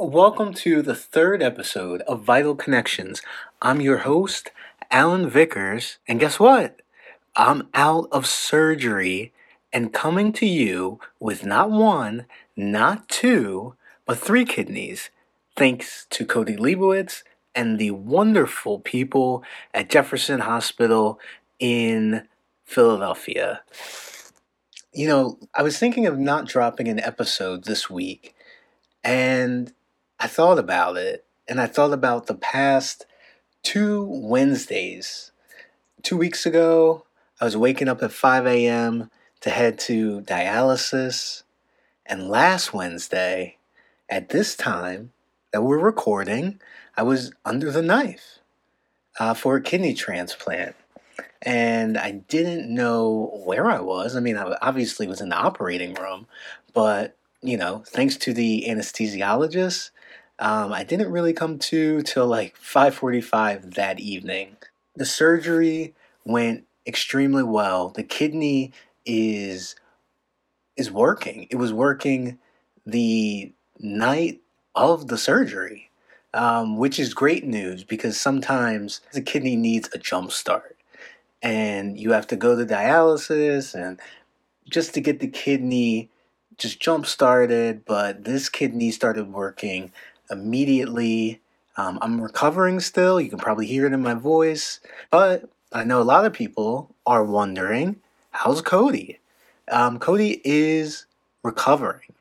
Welcome to the third episode of Vital Connections. I'm your host, Allen Vickers, and guess what? I'm out of surgery and coming to you with not one, not two, but three kidneys, thanks to Kody Leibowitz and the wonderful people at Jefferson Hospital in Philadelphia. You know, I was thinking of not dropping an episode this week, and I thought about it, and I thought about the past two Wednesdays. Two weeks ago, I was waking up at 5 a.m. to head to dialysis, and last Wednesday, at this time that we're recording, I was under the knife uh, for a kidney transplant. And I didn't know where I was. I mean, I obviously was in the operating room, but you know, thanks to the anesthesiologist, um, I didn't really come to till like 5:45 that evening. The surgery went extremely well. The kidney is is working. It was working the night of the surgery, um, which is great news because sometimes the kidney needs a jump start, and you have to go to dialysis and just to get the kidney just jump started. But this kidney started working immediately. Um, I'm recovering still. You can probably hear it in my voice, but I know a lot of people are wondering, how's Kody? Um, Kody is recovering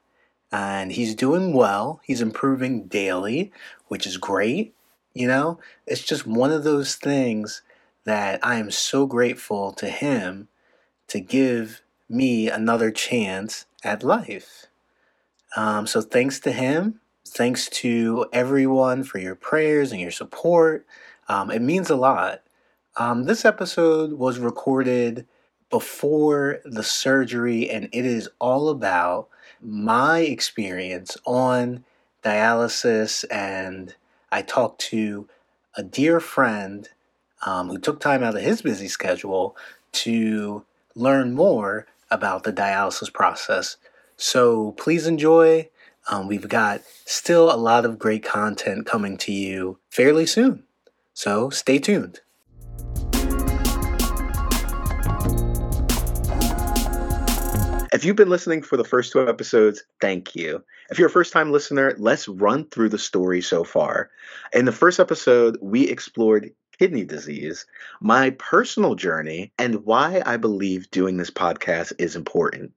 and he's doing well. He's improving daily, which is great. You know, it's just one of those things that I am so grateful to him to give me another chance at life. Um, so thanks to him. Thanks to everyone for your prayers and your support. Um, it means a lot. Um, this episode was recorded before the surgery, and it is all about my experience on dialysis. And I talked to a dear friend um, who took time out of his busy schedule to learn more about the dialysis process. So please enjoy. Um, we've got still a lot of great content coming to you fairly soon. So stay tuned. If you've been listening for the first two episodes, thank you. If you're a first time listener, let's run through the story so far. In the first episode, we explored kidney disease, my personal journey, and why I believe doing this podcast is important.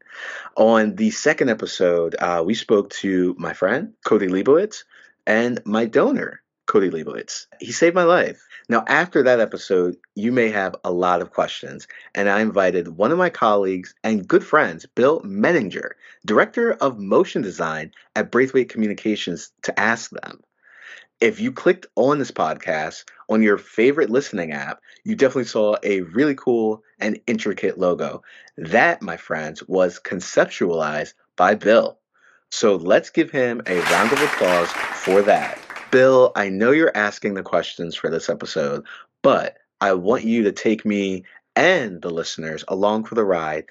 On the second episode, uh, we spoke to my friend, Kody Leibowitz, and my donor, Kody Leibowitz. He saved my life. Now, after that episode, you may have a lot of questions, and I invited one of my colleagues and good friends, Bill Mettinger, Director of Motion Design at Braithwaite Communications, to ask them. If you clicked on this podcast on your favorite listening app, you definitely saw a really cool and intricate logo. That, my friends, was conceptualized by Bill. So let's give him a round of applause for that. Bill, I know you're asking the questions for this episode, but I want you to take me and the listeners along for the ride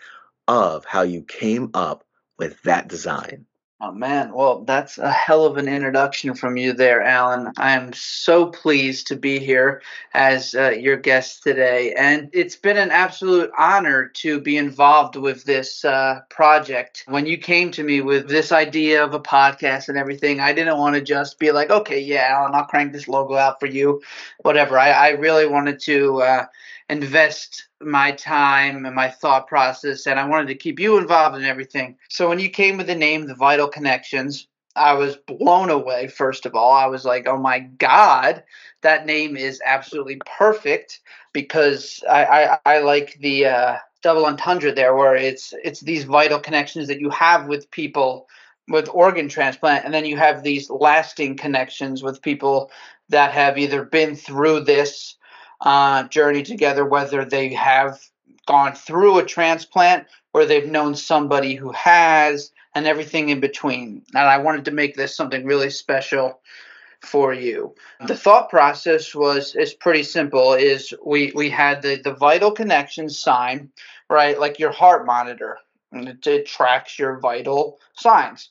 of how you came up with that design. Oh man, well, that's a hell of an introduction from you there, Allen. I am so pleased to be here as uh, your guest today, and it's been an absolute honor to be involved with this uh, project. When you came to me with this idea of a podcast and everything, I didn't want to just be like, okay, yeah, Allen, I'll crank this logo out for you, whatever. I, I really wanted to. Uh, invest my time and my thought process and I wanted to keep you involved in everything. So when you came with the name The Vital Connections, I was blown away first of all. I was like, "Oh my god, that name is absolutely perfect because I I, I like the uh, double entendre there where it's it's these vital connections that you have with people with organ transplant and then you have these lasting connections with people that have either been through this uh, journey together, whether they have gone through a transplant or they've known somebody who has, and everything in between. And I wanted to make this something really special for you. The thought process was is pretty simple. Is we we had the the vital connection sign, right, like your heart monitor, and it, it tracks your vital signs.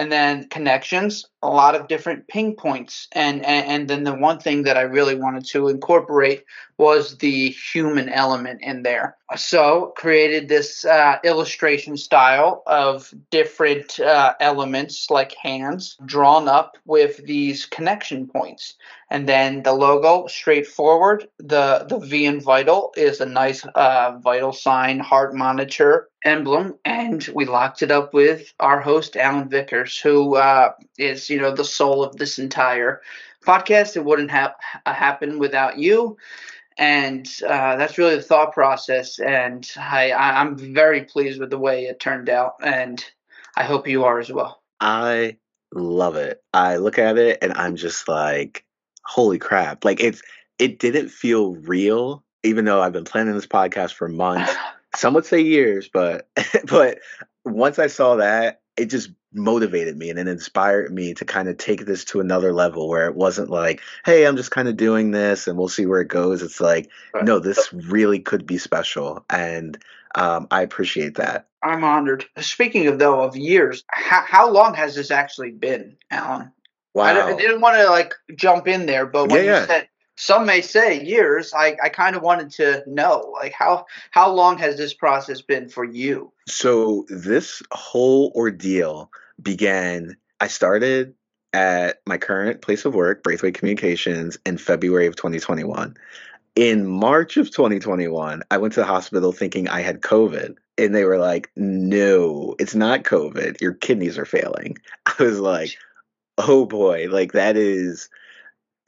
And then connections a lot of different ping points. And, and and then the one thing that i really wanted to incorporate was the human element in there. So created this uh, illustration style of different uh, elements like hands drawn up with these connection points. And then the logo straightforward. The the v in vital is a nice uh, vital sign heart monitor emblem and we locked it up with our host allen vickers who uh, is you know the soul of this entire podcast it wouldn't have happened without you and uh, that's really the thought process and I, i'm very pleased with the way it turned out and i hope you are as well I love it. I look at it and I'm just like, holy crap. Like it's it didn't feel real, even though I've been planning this podcast for months. Some would say years, but but once I saw that, it just motivated me and it inspired me to kind of take this to another level where it wasn't like, hey, I'm just kind of doing this and we'll see where it goes. It's like, Right. no, this really could be special. And um, I appreciate that. i'm honored speaking of though of years how, how long has this actually been allen I, I didn't want to like jump in there, but when Yeah, yeah. you said some may say years, I, I kind of wanted to know like how how long has this process been for you? So this whole ordeal began. I started at my current place of work, Braithwaite Communications, in February of 2021. In March of 2021, I went to the hospital thinking I had COVID, and they were like, "No, it's not COVID. Your kidneys are failing." I was like, "Oh boy, like that is."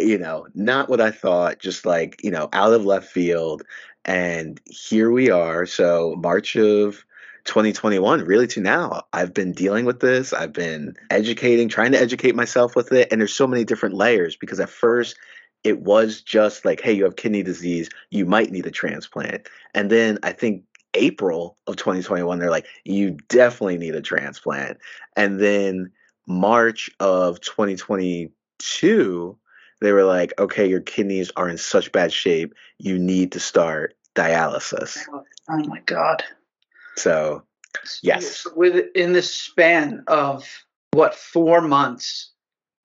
You know, not what I thought, just like, you know, out of left field. And here we are. So, March of 2021 really to now i've been dealing with this i've been educating trying to educate myself with it and there's so many different layers because at first it was just like hey you have kidney disease you might need a transplant and then i think april of 2021 they're like you definitely need a transplant and then march of 2022 they were like okay your kidneys are in such bad shape you need to start dialysis Oh my god. so Yes. Within the span of what four months,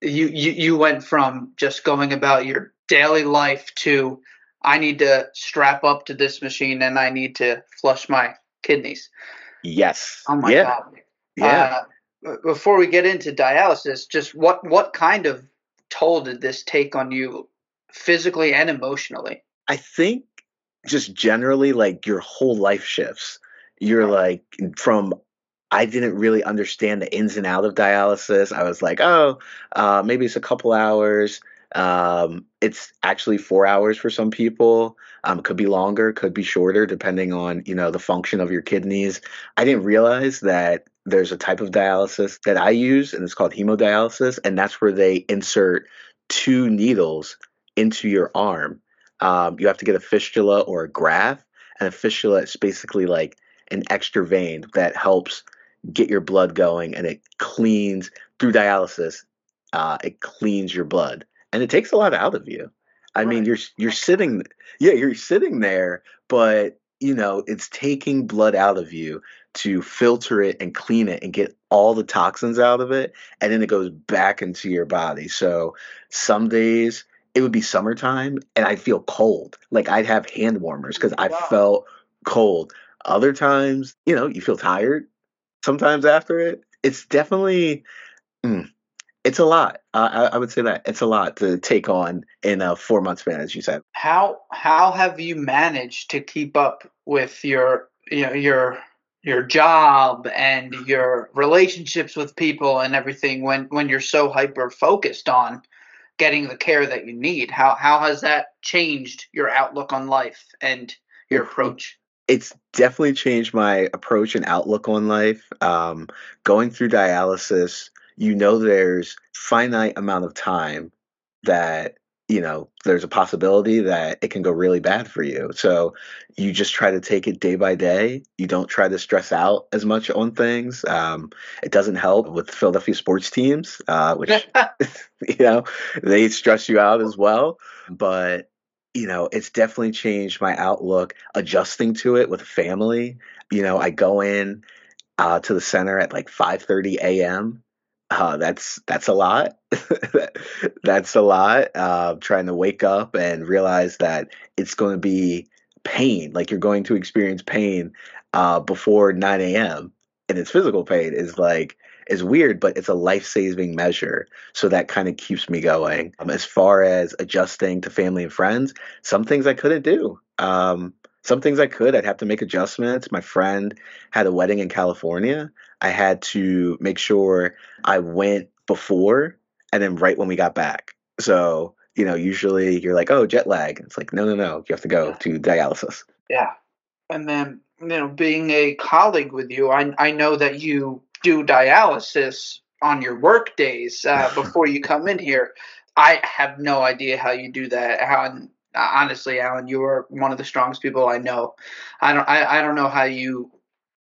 you you you went from just going about your daily life to I need to strap up to this machine and I need to flush my kidneys. Yes. Oh my yeah. god. Yeah. Uh, before we get into dialysis, just what what kind of toll did this take on you physically and emotionally? I think just generally like your whole life shifts. You're like from I didn't really understand the ins and out of dialysis. I was like, oh, uh, maybe it's a couple hours. Um, it's actually four hours for some people. Um, could be longer, could be shorter, depending on you know the function of your kidneys. I didn't realize that there's a type of dialysis that I use, and it's called hemodialysis, and that's where they insert two needles into your arm. Um, you have to get a fistula or a graft, and a fistula is basically like an extra vein that helps get your blood going, and it cleans through dialysis. Uh, it cleans your blood, and it takes a lot out of you. I mean, you're you're sitting, yeah, you're sitting there, but you know, it's taking blood out of you to filter it and clean it and get all the toxins out of it, and then it goes back into your body. So some days it would be summertime and I'd feel cold. Like I'd have hand warmers because I Wow. felt cold. Other times, you know, you feel tired sometimes after it. It's definitely, mm, it's a lot. Uh, I, I would say that it's a lot to take on in a four month span, as you said. How how have you managed to keep up with your you know your your job and your relationships with people and everything when when you're so hyper focused on getting the care that you need? How how has that changed your outlook on life and your approach? it's definitely changed my approach and outlook on life. Um, going through dialysis, you know, there's finite amount of time that you know there's a possibility that it can go really bad for you. So you just try to take it day by day. You don't try to stress out as much on things. Um, it doesn't help with Philadelphia sports teams, uh, which you know they stress you out as well. But you know, it's definitely changed my outlook adjusting to it with family. You know, I go in uh, to the center at like 5:30 a.m. Uh, that's that's a lot. that's a lot. Uh, trying to wake up and realize that it's going to be pain. Like you're going to experience pain uh, before 9 a.m. and it's physical pain is like is weird, but it's a life saving measure. So that kind of keeps me going. Um, as far as adjusting to family and friends, some things I couldn't do. Um, some things I could, I'd have to make adjustments. My friend had a wedding in California. I had to make sure I went before and then right when we got back. So, you know, usually you're like, oh, jet lag. It's like, no, no, no. You have to go to dialysis. Yeah. And then, you know, being a colleague with you, I, I know that you do dialysis on your work days uh, before you come in here. I have no idea how you do that. How honestly, Allen, you are one of the strongest people I know. I don't I, I don't know how you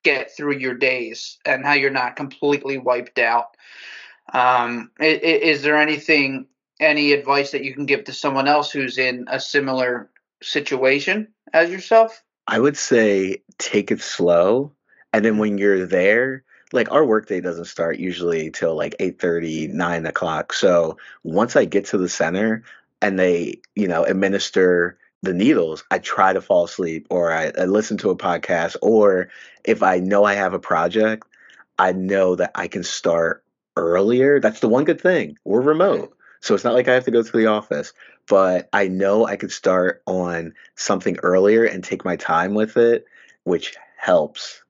get through your days and how you're not completely wiped out. Um, is, is there anything, any advice that you can give to someone else who's in a similar situation as yourself? I would say take it slow, and then when you're there, like our workday doesn't start usually till like 8 30 9 o'clock so once i get to the center and they you know administer the needles i try to fall asleep or I, I listen to a podcast or if i know i have a project i know that i can start earlier that's the one good thing we're remote so it's not like i have to go to the office but i know i could start on something earlier and take my time with it which helps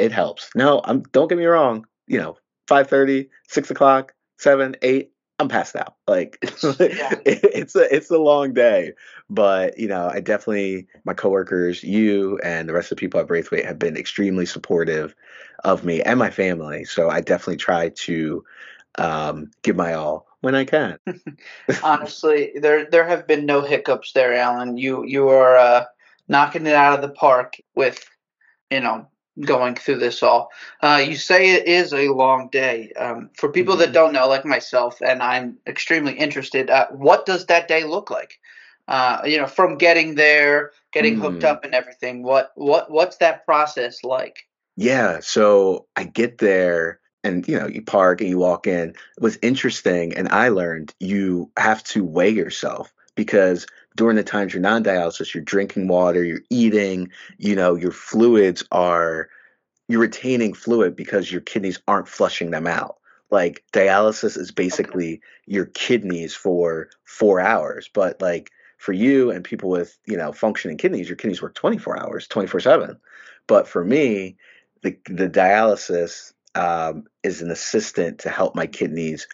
it helps. No, I'm don't get me wrong. You know, 5:30, 6 o'clock, 7, 8, I'm passed out. Like yeah. it's a it's a long day, but you know, I definitely my coworkers, you and the rest of the people at Braithwaite have been extremely supportive of me and my family. So I definitely try to um, give my all when I can. Honestly, there there have been no hiccups there, Allen. You you are uh, knocking it out of the park with you know going through this all. Uh, you say it is a long day. Um, for people mm-hmm. that don't know, like myself, and I'm extremely interested, uh, what does that day look like? Uh, you know, from getting there, getting mm. hooked up, and everything. What what what's that process like? Yeah, so I get there and you know you park and you walk in. It was interesting, and I learned you have to weigh yourself because during the times you're non-dialysis, you're drinking water, you're eating, you know, your fluids are you're retaining fluid because your kidneys aren't flushing them out. Like dialysis is basically your kidneys for 4 hours, but like for you and people with, you know, functioning kidneys, your kidneys work 24 hours, 24/7. But for me, the the dialysis um, is an assistant to help my kidneys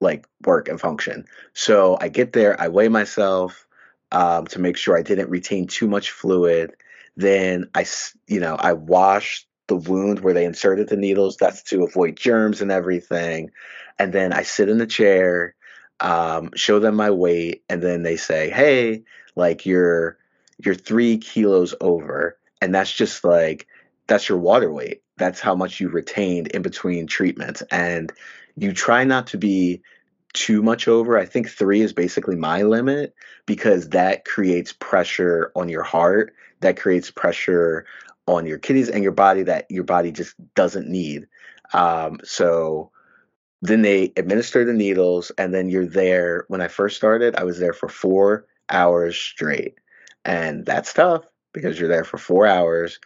like work and function. So I get there, I weigh myself, um, to make sure I didn't retain too much fluid. Then I, you know, I washed the wound where they inserted the needles. That's to avoid germs and everything. And then I sit in the chair, um, show them my weight, and then they say, "Hey, like you're you're three kilos over," and that's just like that's your water weight. That's how much you retained in between treatments, and you try not to be too much over. I think three is basically my limit because that creates pressure on your heart, that creates pressure on your kidneys and your body that your body just doesn't need. Um, so then they administer the needles, and then you're there. When I first started, I was there for four hours straight, and that's tough because you're there for four hours.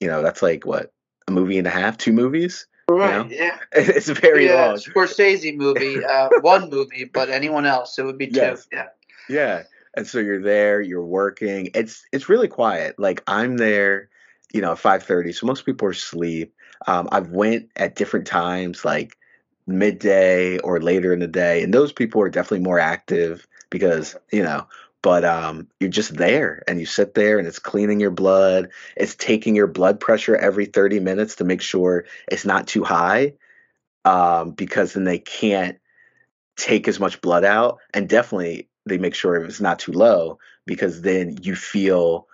You know, that's like what a movie and a half, two movies. Right. You know? Yeah. It's very yeah, long. Scorsese movie, uh, one movie, but anyone else, it would be two. Yes. Yeah. Yeah. And so you're there, you're working. It's it's really quiet. Like I'm there, you know, five thirty. So most people are asleep. Um, I've went at different times, like midday or later in the day, and those people are definitely more active because you know but um, you're just there and you sit there and it's cleaning your blood it's taking your blood pressure every 30 minutes to make sure it's not too high um, because then they can't take as much blood out and definitely they make sure it's not too low because then you feel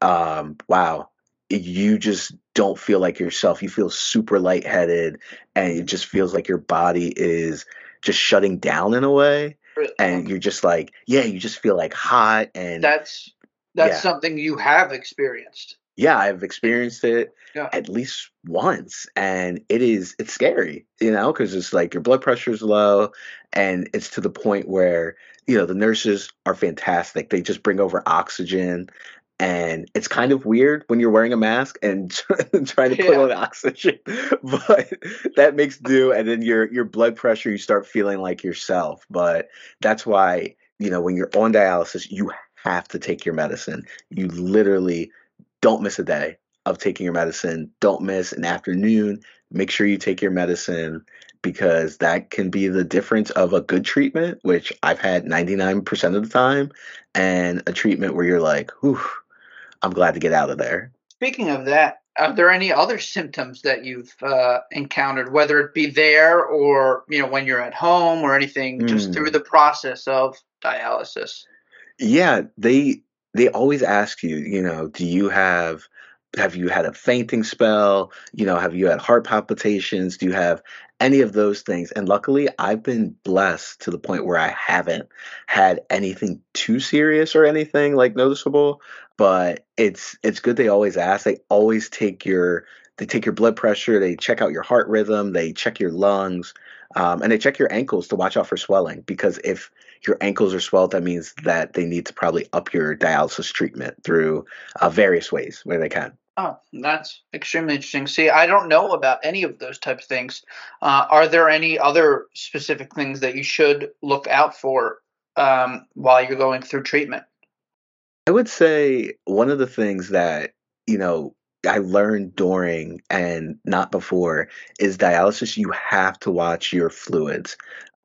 um, wow you just don't feel like yourself you feel super lightheaded and it just feels like your body is just shutting down in a way and you're just like, yeah, you just feel like hot and that's that's yeah. something you have experienced. Yeah, I've experienced it Yeah. at least once, and it is it's scary, you know, because it's like your blood pressure is low, and it's to the point where you know the nurses are fantastic. They just bring over oxygen, and it's kind of weird when you're wearing a mask and trying to put Yeah. on oxygen, but that makes do, and then your your blood pressure you start feeling like yourself. But that's why you know when you're on dialysis, you have to take your medicine. You literally don't miss a day of taking your medicine. Don't miss an afternoon. Make sure you take your medicine because that can be the difference of a good treatment, which I've had 99% of the time, and a treatment where you're like, whew, I'm glad to get out of there. Speaking of that, are there any other symptoms that you've uh, encountered, whether it be there or you know when you're at home or anything, just Mm. through the process of dialysis? Yeah, they they always ask you, you know, do you have have you had a fainting spell? You know, have you had heart palpitations? Do you have any of those things? And luckily, I've been blessed to the point where I haven't had anything too serious or anything like noticeable. But it's it's good they always ask. They always take your they take your blood pressure, they check out your heart rhythm, they check your lungs, um, and they check your ankles to watch out for swelling. Because if your ankles are swelled, that means that they need to probably up your dialysis treatment through uh, various ways where they can. Oh, that's extremely interesting. See, I don't know about any of those types of things. Uh, are there any other specific things that you should look out for um, while you're going through treatment? I would say one of the things that, you know, I learned during and not before is dialysis. You have to watch your fluids.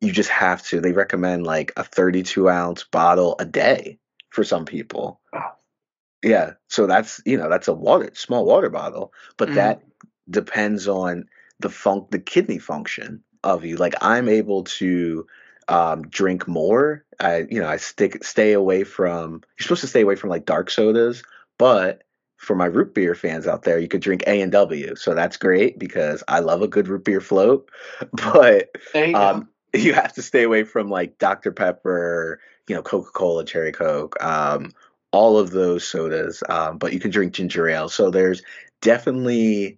You just have to. They recommend like a 32 ounce bottle a day for some people. Wow. Yeah. So that's, you know, that's a water, small water bottle, but Mhm. that depends on the funk, the kidney function of you. Like I'm able to um, drink more. I, you know, I stick, stay away from, you're supposed to stay away from like dark sodas, but for my root beer fans out there, you could drink A and W. So that's great because I love a good root beer float, but you um, you have to stay away from like Dr. Pepper, you know, Coca Cola, Cherry Coke, um, all of those sodas. Um, but you can drink ginger ale. So there's definitely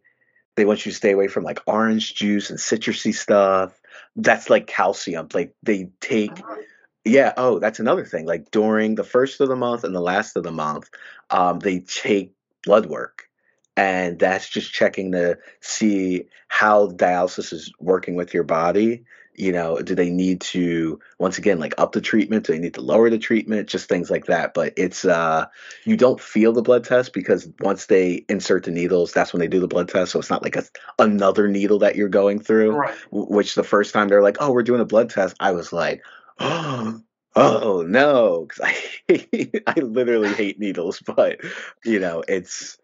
they want you to stay away from like orange juice and citrusy stuff. That's like calcium. Like they take yeah, oh, that's another thing. Like during the first of the month and the last of the month, um, they take blood work. And that's just checking to see how dialysis is working with your body. You know, do they need to once again like up the treatment? Do they need to lower the treatment? Just things like that. But it's uh you don't feel the blood test because once they insert the needles, that's when they do the blood test. So it's not like a, another needle that you're going through Right. which the first time they're like, "Oh, we're doing a blood test," I was like, "Oh, oh no," because I hate, I literally hate needles, but you know, it's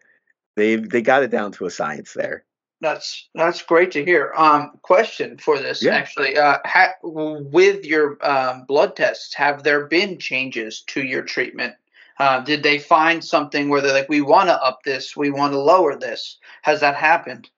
they they got it down to a science there. That's that's great to hear. Um, question for this Yeah. actually, uh, ha- with your um, blood tests, have there been changes to your treatment? Uh, did they find something where they're like, we want to up this, we want to lower this? Has that happened?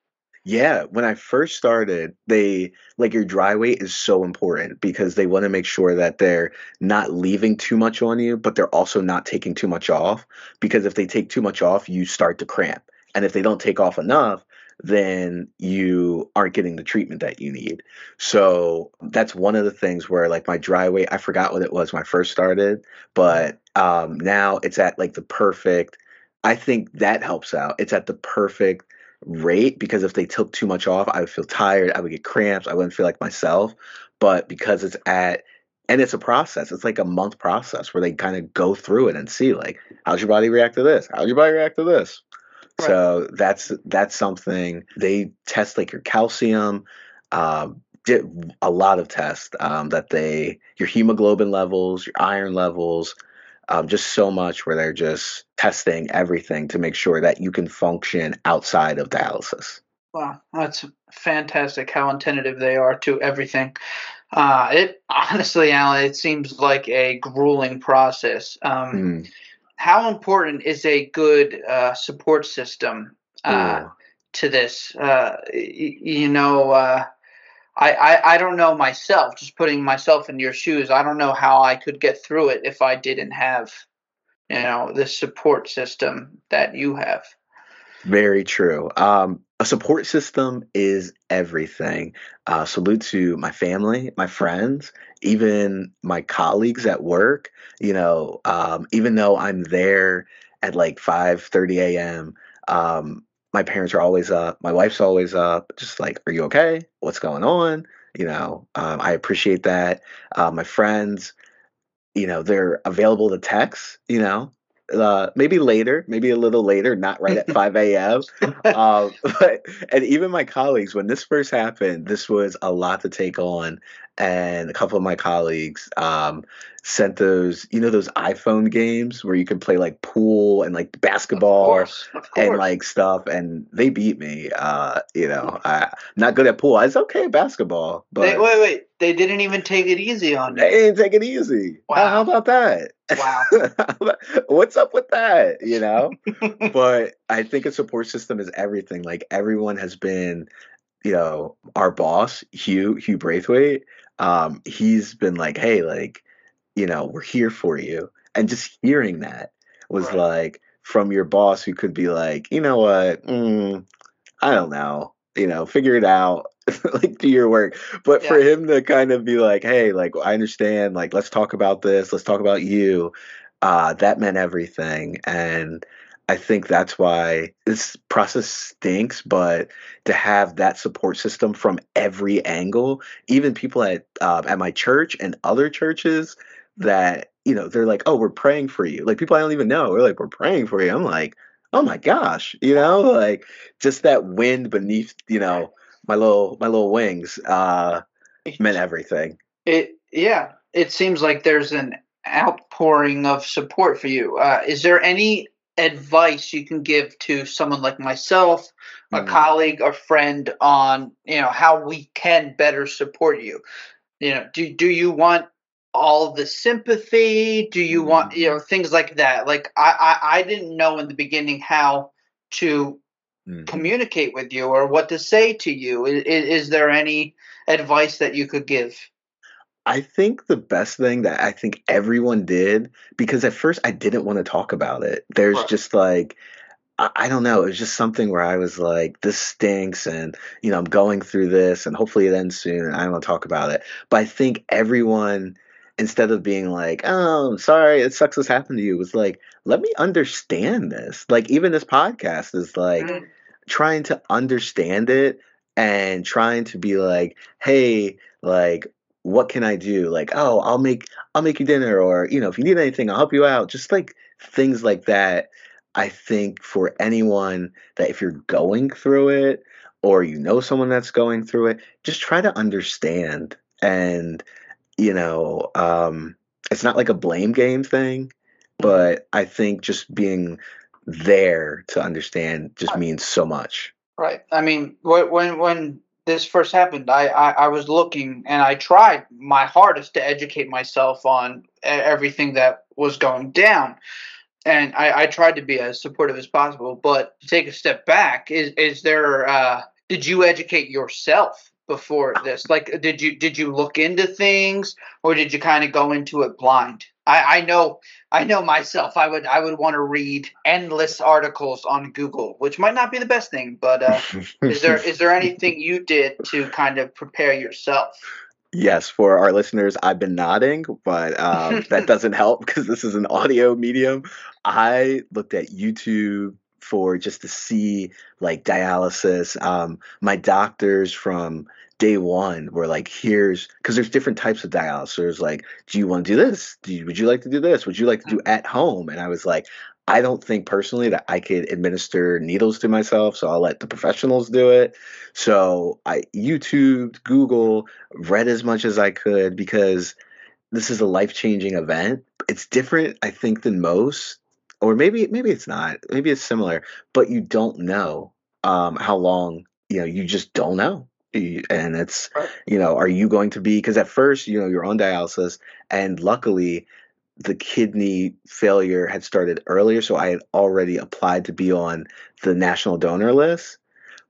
Yeah, when I first started, they like your dry weight is so important because they want to make sure that they're not leaving too much on you, but they're also not taking too much off. Because if they take too much off, you start to cramp. And if they don't take off enough, then you aren't getting the treatment that you need. So that's one of the things where like my dry weight, I forgot what it was when I first started, but um now it's at like the perfect I think that helps out. It's at the perfect rate because if they took too much off, I would feel tired. I would get cramps. I wouldn't feel like myself. But because it's at, and it's a process, it's like a month process where they kind of go through it and see, like, how's your body react to this? How's your body react to this? Right. So that's that's something they test like your calcium, um, did a lot of tests um, that they your hemoglobin levels, your iron levels, um, just so much where they're just testing everything to make sure that you can function outside of dialysis. Wow, that's fantastic how attentive they are to everything. Uh, it honestly, Allen, it seems like a grueling process. Um, Mm. How important is a good uh, support system uh, Ooh. to this? Uh, y- you know, uh, I, I I don't know myself. Just putting myself in your shoes, I don't know how I could get through it if I didn't have, you know, the support system that you have. Very true. Um, a support system is everything. Uh, salute to my family, my friends, even my colleagues at work. You know, um, even though I'm there at like 5:30 a.m., um, my parents are always up. My wife's always up. Just like, are you okay? What's going on? You know, um, I appreciate that. Uh, my friends, you know, they're available to text. You know, uh, maybe later, maybe a little later, not right at 5 a.m. Um, but, and even my colleagues, when this first happened, this was a lot to take on. And a couple of my colleagues um, sent those, you know, those iPhone games where you can play like pool and like basketball Of course, of and like stuff. And they beat me. Uh, you know, I, I'm not good at pool. I was okay at basketball, They, but wait, wait. They didn't even take it easy on me. they didn't take it easy. How, how about that? Wow. What's up with that? You know? but I think a support system is everything. Like everyone has been, you know, our boss, Hugh, Hugh Braithwaite, um, he's been like, hey, like, you know, we're here for you. And just hearing that was Right. like from your boss who could be like, you know what, mm, I don't know, you know, figure it out, like do your work. But for him to kind of be like, hey, like I understand, like let's talk about this, let's talk about you, uh, that meant everything. And I think that's why this process stinks, but to have that support system from every angle, even people at uh, at my church and other churches that you know they're like, oh, we're praying for you. Like people I don't even know, we're like, we're praying for you. I'm like, oh my gosh, you know, like just that wind beneath, you know, my little my little wings uh, meant everything. It yeah, it seems like there's an outpouring of support for you. Uh, is there any advice you can give to someone like myself, a Mm. colleague, a friend on you know how we can better support you? You know, do do you want all the sympathy? Do you want you know things like that? Like I I, I didn't know in the beginning how to Mm. communicate with you or what to say to you. Is, is there any advice that you could give? I think the best thing that I think everyone did, because at first I didn't want to talk about it. There's Right. just like, I, I don't know. It was just something where I was like, this stinks. And, you know, I'm going through this and hopefully it ends soon and I don't want to talk about it. But I think everyone, instead of being like, oh, I'm sorry, it sucks this happened to you, was like, let me understand this. Like, even this podcast is like, Mm, trying to understand it and trying to be like, hey, like, what can I do? Like, oh, I'll make I'll make you dinner, or you know, if you need anything, I'll help you out. Just like things like that. I think for anyone that if you're going through it or you know someone that's going through it, just try to understand. And, you know, um, it's not like a blame game thing, but I think just being there to understand just means so much. Right. I mean, when when this first happened, I, I I was looking and I tried my hardest to educate myself on everything that was going down, and I, I tried to be as supportive as possible. But to take a step back, is is there? Uh, did you educate yourself before this? Like, did you did you look into things, or did you kind of go into it blind? I, I know I know myself. I would I would want to read endless articles on Google, which might not be the best thing, but uh, is there is there anything you did to kind of prepare yourself? Yes, for our listeners, I've been nodding, but um, that doesn't help because this is an audio medium. I looked at YouTube for just to see like dialysis. Um, my doctors from day one were like, "Here's because there's different types of dialysis. There's like, do you want to do this? Do you, would you like to do this? Would you like to do at home?" And I was like, I don't think personally that I could administer needles to myself, so I'll let the professionals do it. So I YouTubed, Google, read as much as I could because this is a life-changing event. It's different, I think, than most, or maybe maybe it's not. Maybe it's similar, but you don't know um, how long. You know, you just don't know. And it's you know, are you going to be? Because at first, you know, you're on dialysis, and luckily, the kidney failure had started earlier, so I had already applied to be on the national donor list.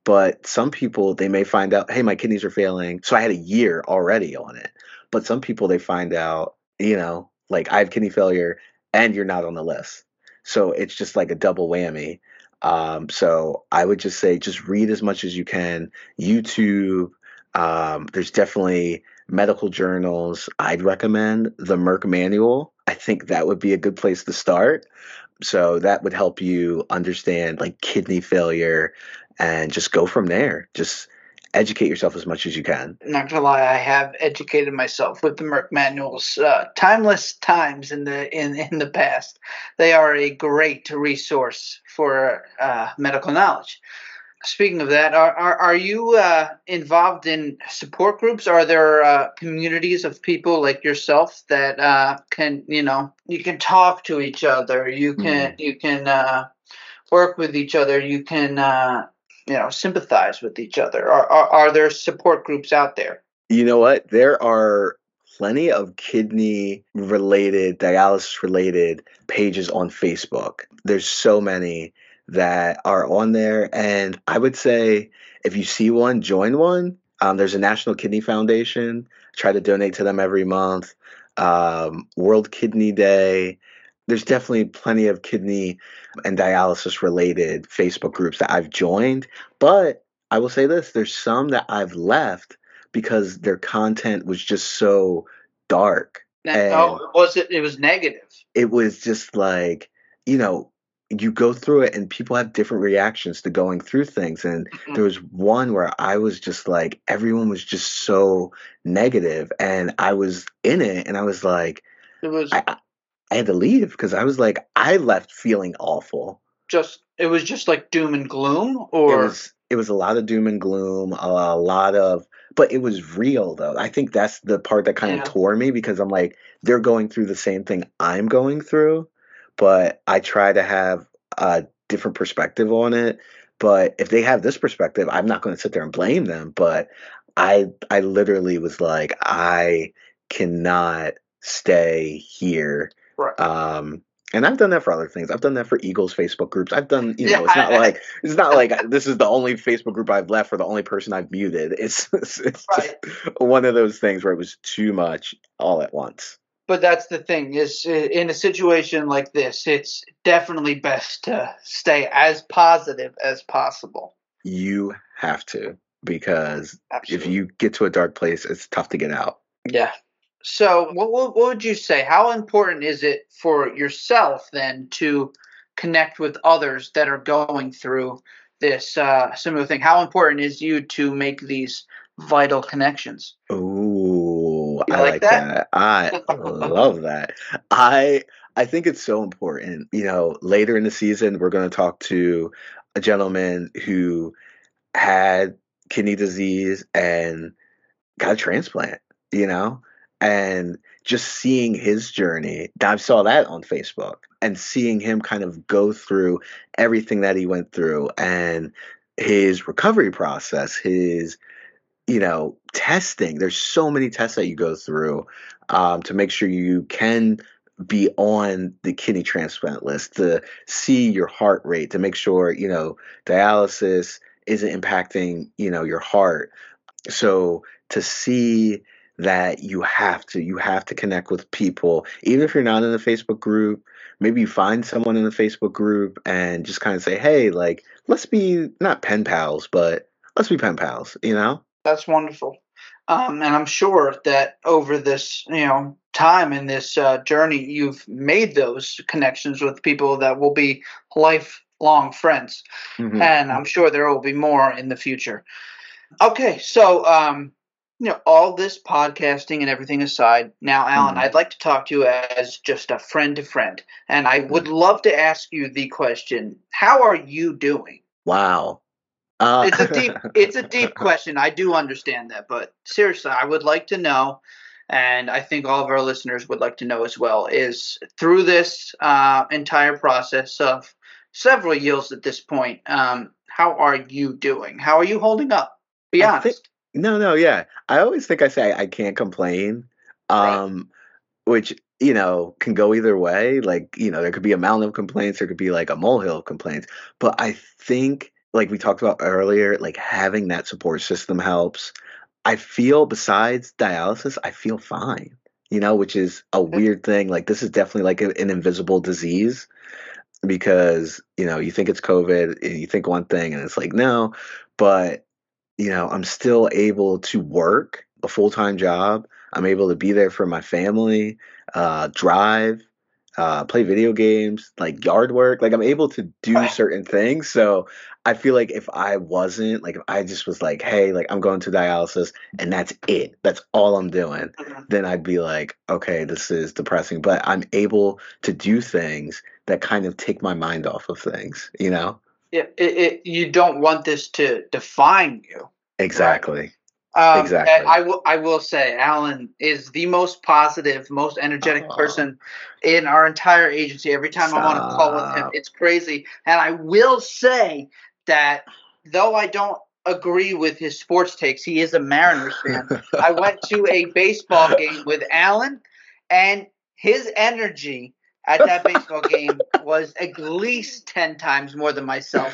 But some people, they may find out, hey, my kidneys are failing. So I had a year already on it. But some people, they find out, you know, like I have kidney failure and you're not on the list. So it's just like a double whammy. Um, so I would just say just read as much as you can. YouTube. Um, there's definitely medical journals. I'd recommend the Merck Manual. I think that would be a good place to start. So that would help you understand like kidney failure and just go from there. Just educate yourself as much as you can. Not gonna lie, I have educated myself with the Merck manuals, uh, timeless times in the in in the past. They are a great resource for uh, medical knowledge. Speaking of that, are are, are you uh, involved in support groups? Are there uh, communities of people like yourself that uh, can you know you can talk to each other, you can mm. you can uh, work with each other, you can uh, you know sympathize with each other? Are, are are there support groups out there? You know what? There are plenty of kidney related, dialysis related pages on Facebook. There's so many that are on there. And I would say if you see one, join one. Um, there's a National Kidney Foundation. try to donate to them every month. Um, World Kidney Day there's definitely plenty of kidney and dialysis related Facebook groups that I've joined, but I will say this there's some that I've left because their content was just so dark. And oh, was it? It was negative. It was just like, you know, you go through it and people have different reactions to going through things. And mm-hmm. there was one where I was just like, everyone was just so negative, and I was in it, and I was like, it was. I, I had to leave because I was like, I left feeling awful. Just it was just like doom and gloom, or it was, it was a lot of doom and gloom, a lot of, but it was real though. I think that's the part that kind yeah. of tore me because I'm like, they're going through the same thing I'm going through, but I try to have a different perspective on it. But if they have this perspective, I'm not going to sit there and blame them. But I, I literally was like, I cannot stay here Right. Um, and I've done that for other things. I've done that for Eagles Facebook groups. I've done, you know, yeah, it's not like it's not like this is the only Facebook group I've left or the only person I've muted. It's it's, it's right. just one of those things where it was too much all at once. But that's the thing is in a situation like this, it's definitely best to stay as positive as possible. You have to because Absolutely. if you get to a dark place, it's tough to get out. Yeah, so, what, what, what would you say? How important is it for yourself then to connect with others that are going through this uh, similar thing? How important is you to make these vital connections? Ooh, I like, like that? that. I love that. I I think it's so important. You know, later in the season, we're going to talk to a gentleman who had kidney disease and got a transplant. You know, and just seeing his journey i saw that on facebook and seeing him kind of go through everything that he went through and his recovery process his you know testing. There's so many tests that you go through um, to make sure you can be on the kidney transplant list to see your heart rate to make sure you know dialysis isn't impacting you know your heart. So to see that you have to you have to connect with people. Even if you're not in a facebook group maybe you find someone in the facebook group and just kind of say hey like let's be not pen pals but let's be pen pals you know? That's wonderful. Um, and i'm sure that over this you know time in this uh, journey you've made those connections with people that will be lifelong friends. Mm-hmm. and i'm sure there will be more in the future. Okay so um, you know, all this podcasting and everything aside, now, Allen, mm. I'd like to talk to you as just a friend to friend. And I would mm. love to ask you the question How are you doing? Wow. Uh- it's a deep it's a deep question. I do understand that, but seriously, I would like to know, and I think all of our listeners would like to know as well, is through this uh, entire process of several years at this point, um, how are you doing? How are you holding up? Be honest. No, no, yeah. I always think I say I can't complain, um, right. which you know can go either way. Like you know, there could be a mountain of complaints, there could be like a molehill of complaints. But I think, like we talked about earlier, like having that support system helps. I feel besides dialysis, I feel fine. You know, which is a weird thing. Like this is definitely like a, an invisible disease. because you know you think it's COVID, and you think one thing, and it's like no, but you know I'm still able to work a full time job. I'm able to be there for my family, uh, drive, uh, play video games, like yard work. Like I'm able to do certain things. So I feel like if I wasn't, like if I just was like, hey, like I'm going to dialysis and that's it, that's all I'm doing, Mhm. then I'd be like, okay, this is depressing. But I'm able to do things that kind of take my mind off of things, you know? Yeah, it, it, you don't want this to define you. Exactly. Um, Exactly. I will. I will say, Allen is the most positive, most energetic Aw. person in our entire agency. Every time I'm on a call with him, it's crazy. And I will say that though I don't agree with his sports takes, he is a Mariners fan. I went to a baseball game with Allen, and his energy at that baseball game was at least ten times more than myself.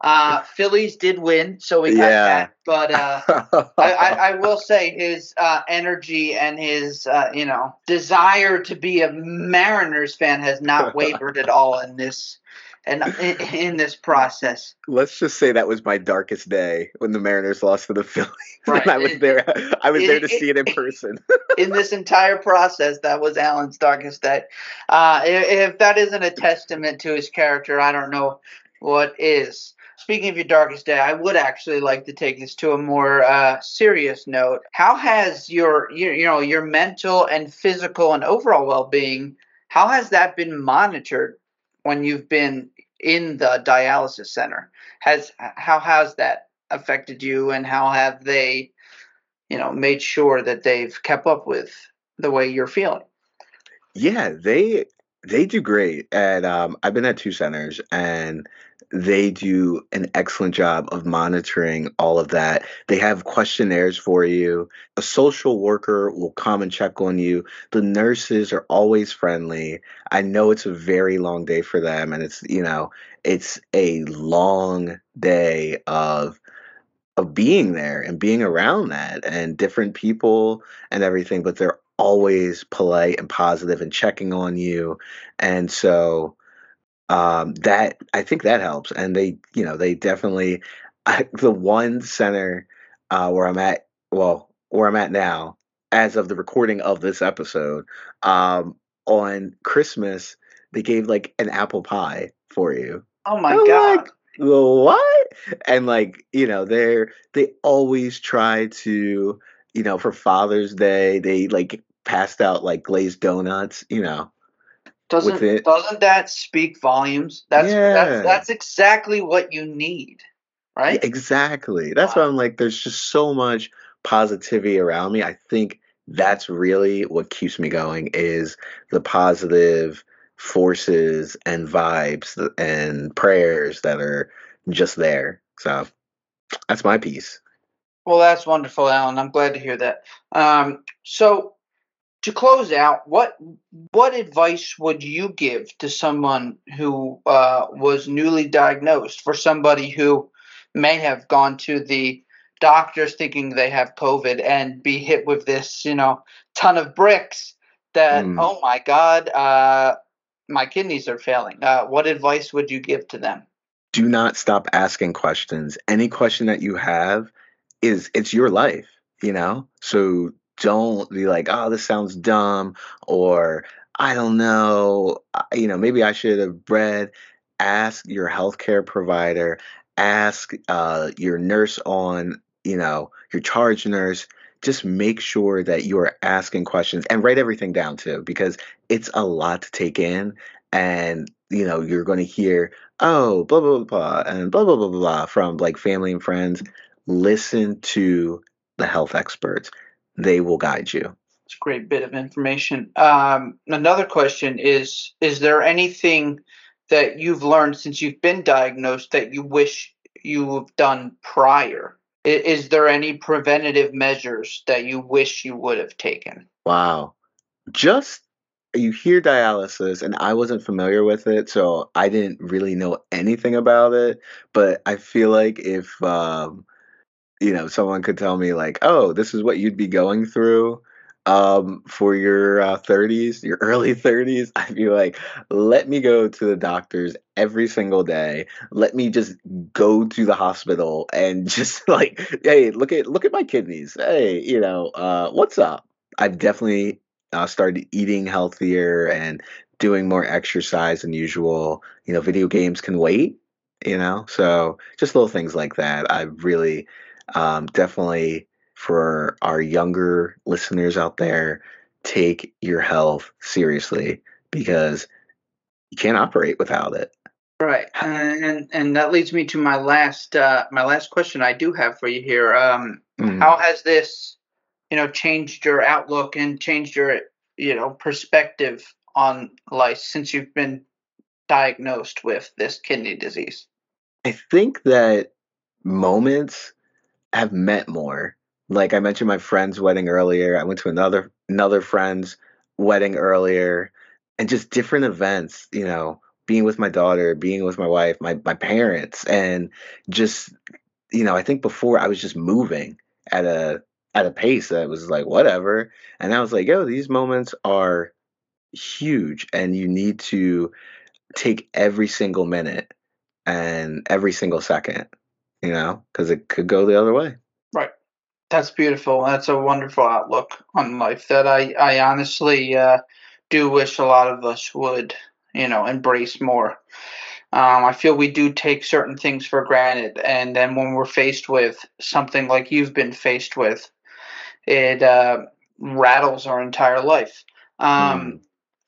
Uh, Phillies did win, so we got Yeah. that. But uh, I, I, I will say his uh, energy and his uh, you know desire to be a Mariners fan has not wavered at all in this and in, in this process. Let's just say that was my darkest day when the Mariners lost to the Phillies. Right. and I was there. I was It- there to it- see it in person. in this entire process, that was Allen's darkest day. Uh, if that isn't a testament to his character, I don't know what is. Speaking of your darkest day, I would actually like to take this to a more uh, serious note. How has your, you, you know, your mental and physical and overall well-being? How has that been monitored when you've been in the dialysis center? Has how has that affected you, and how have they? you know, made sure that they've kept up with the way you're feeling. Yeah, they they do great. And um, I've been at two centers, and they do an excellent job of monitoring all of that. They have questionnaires for you. A social worker will come and check on you. The nurses are always friendly. I know it's a very long day for them, and it's you know it's a long day of of being there and being around that and different people and everything, but they're always polite and positive and checking on you. And so um, that I think that helps. And they, you know, they definitely I, the one center uh, where I'm at, well, where I'm at now, as of the recording of this episode, um, on Christmas they gave like an apple pie for you. Oh my I'm god. like, what? And like, you know, they're they always try to, you know, for Father's Day, they like passed out like glazed donuts, you know. Doesn't doesn't that speak volumes? That's Yeah. that's that's exactly what you need. Right? Exactly. That's why I'm like, there's just so much positivity around me. I think that's really what keeps me going is the positive forces and vibes and prayers that are just there. So that's my piece. Well, that's wonderful, Allen. I'm glad to hear that. Um, so, to close out, what what advice would you give to someone who uh, was newly diagnosed? For somebody who may have gone to the doctors thinking they have COVID and be hit with this, you know, ton of bricks. That Mm. oh my God, uh, my kidneys are failing. Uh, what advice would you give to them? do not stop asking questions. Any question that you have is it's your life, you know? So don't be like, "Oh, this sounds dumb," or "I don't know, uh, you know, maybe I should have bred." Ask your healthcare provider, ask uh, your nurse on, you know, your charge nurse. Just make sure that you are asking questions and write everything down too, because it's a lot to take in. And, you know, you're going to hear oh, blah, blah, blah, blah, and blah, blah, blah, blah, blah, from like family and friends. Listen to the health experts. They will guide you. It's a great bit of information. Um, another question is: Is there anything that you've learned since you've been diagnosed that you wish you've done prior? Is there any preventative measures that you wish you would have taken? Wow. Just you hear dialysis, and I wasn't familiar with it, so I didn't really know anything about it. But I feel like if, um, you know, someone could tell me, like, oh, this is what you'd be going through, um, for your uh, 30s, your early 30s, I'd be like, let me go to the doctors every single day. Let me just go to the hospital and just like, hey, look at look at my kidneys. Hey, you know, uh, what's up? I've definitely uh, started eating healthier and doing more exercise than usual. You know, video games can wait. You know, so just little things like that. I've really um, definitely for our younger listeners out there, take your health seriously because you can't operate without it. Right, and and that leads me to my last uh, my last question I do have for you here. Um, mm. How has this, you know, changed your outlook and changed your you know perspective on life since you've been diagnosed with this kidney disease? I think that moments have met more like I mentioned my friend's wedding earlier. I went to another another friend's wedding earlier and just different events, you know, being with my daughter, being with my wife, my my parents and just you know, I think before I was just moving at a at a pace that was like whatever. And I was like, yo, these moments are huge and you need to take every single minute and every single second, you know, because it could go the other way. Right. That's beautiful. That's a wonderful outlook on life that I, I honestly uh, do wish a lot of us would, you know, embrace more. Um, I feel we do take certain things for granted, and then when we're faced with something like you've been faced with, it uh, rattles our entire life. Um, mm.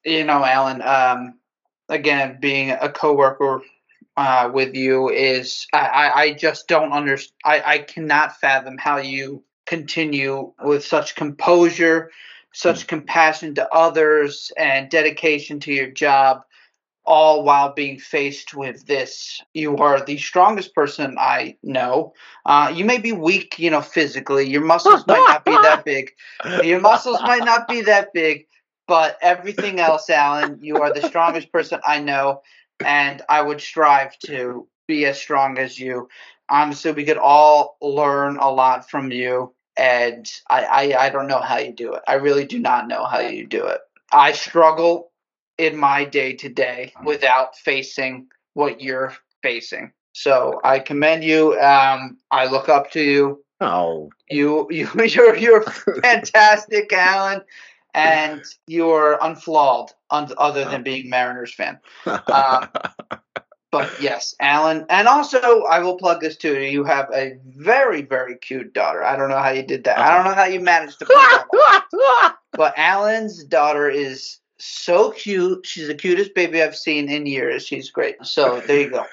You know, Allen. Um, again, being a coworker uh, with you is I, I just don't understand. I, I cannot fathom how you continue with such composure, such mm. compassion to others, and dedication to your job, all while being faced with this. You are the strongest person I know. Uh, you may be weak, you know, physically. Your muscles might not be that big. Your muscles might not be that big, but everything else, Allen, you are the strongest person I know, and I would strive to be as strong as you honestly, we could all learn a lot from you. And I, I, I don't know how you do it. I really do not know how you do it. I struggle in my day to day without facing what you're facing. So I commend you. Um, I look up to you. Oh, you, you, you're, you're fantastic, Allen, and you're unflawed, other than being Mariners fan. Um, but yes, Allen, and also I will plug this too. You have a very, very cute daughter. I don't know how you did that. I don't know how you managed to. that but Allen's daughter is so cute. She's the cutest baby I've seen in years. She's great. So there you go.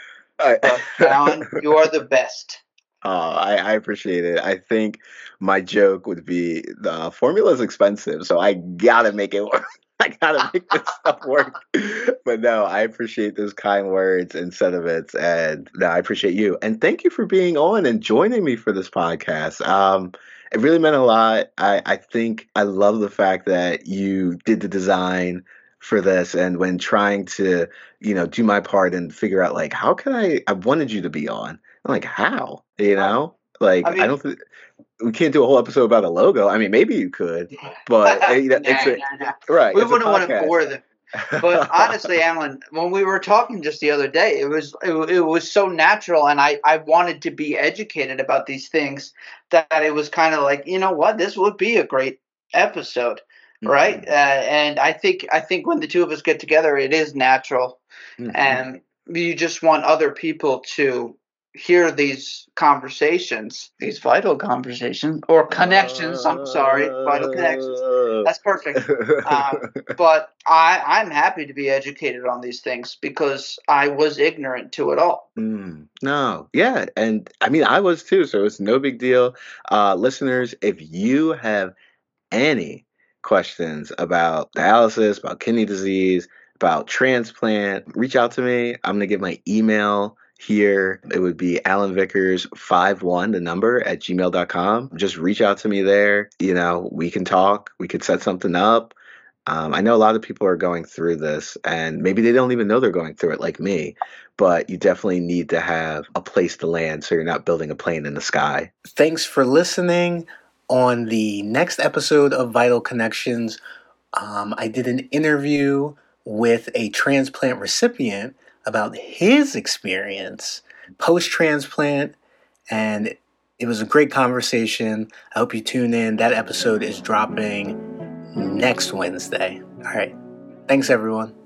Allen, you are the best. Oh, I, I appreciate it. I think my joke would be the formula is expensive, so I gotta make it work. I gotta make this stuff work. But no, I appreciate those kind words and sentiments, and no, I appreciate you. And thank you for being on and joining me for this podcast. Um, it really meant a lot. I, I think I love the fact that you did the design for this and when trying to you know do my part and figure out like how can i i wanted you to be on i'm like how you know like I, mean, I don't think we can't do a whole episode about a logo. I mean, maybe you could, but eh, you know, nah, it's a, right. We wouldn't want to bore them. but honestly, Alan, when we were talking just the other day, it was it, it, was so natural, and I I wanted to be educated about these things that it was kind of like you know what this would be a great episode, mm-hmm. right? Uh, and I think I think when the two of us get together, it is natural, mm-hmm. and you just want other people to hear these conversations, these vital conversations or connections. I'm sorry, vital connections. That's perfect. Um, but I, I'm happy to be educated on these things because I was ignorant to it all. Mm, no, yeah, and I mean I was too, so it's no big deal. Uh, listeners, if you have any questions about dialysis, about kidney disease, about transplant, reach out to me. I'm gonna give my email here. It would be Allen Vickers 51, the number at gmail.com. Just reach out to me there. You know, we can talk, we could set something up. Um, I know a lot of people are going through this and maybe they don't even know they're going through it like me, but you definitely need to have a place to land so you're not building a plane in the sky. Thanks for listening. On the next episode of Vital Connections, um, I did an interview with a transplant recipient about his experience post transplant, and it was a great conversation. I hope you tune in. That episode is dropping next Wednesday. All right. Thanks, everyone.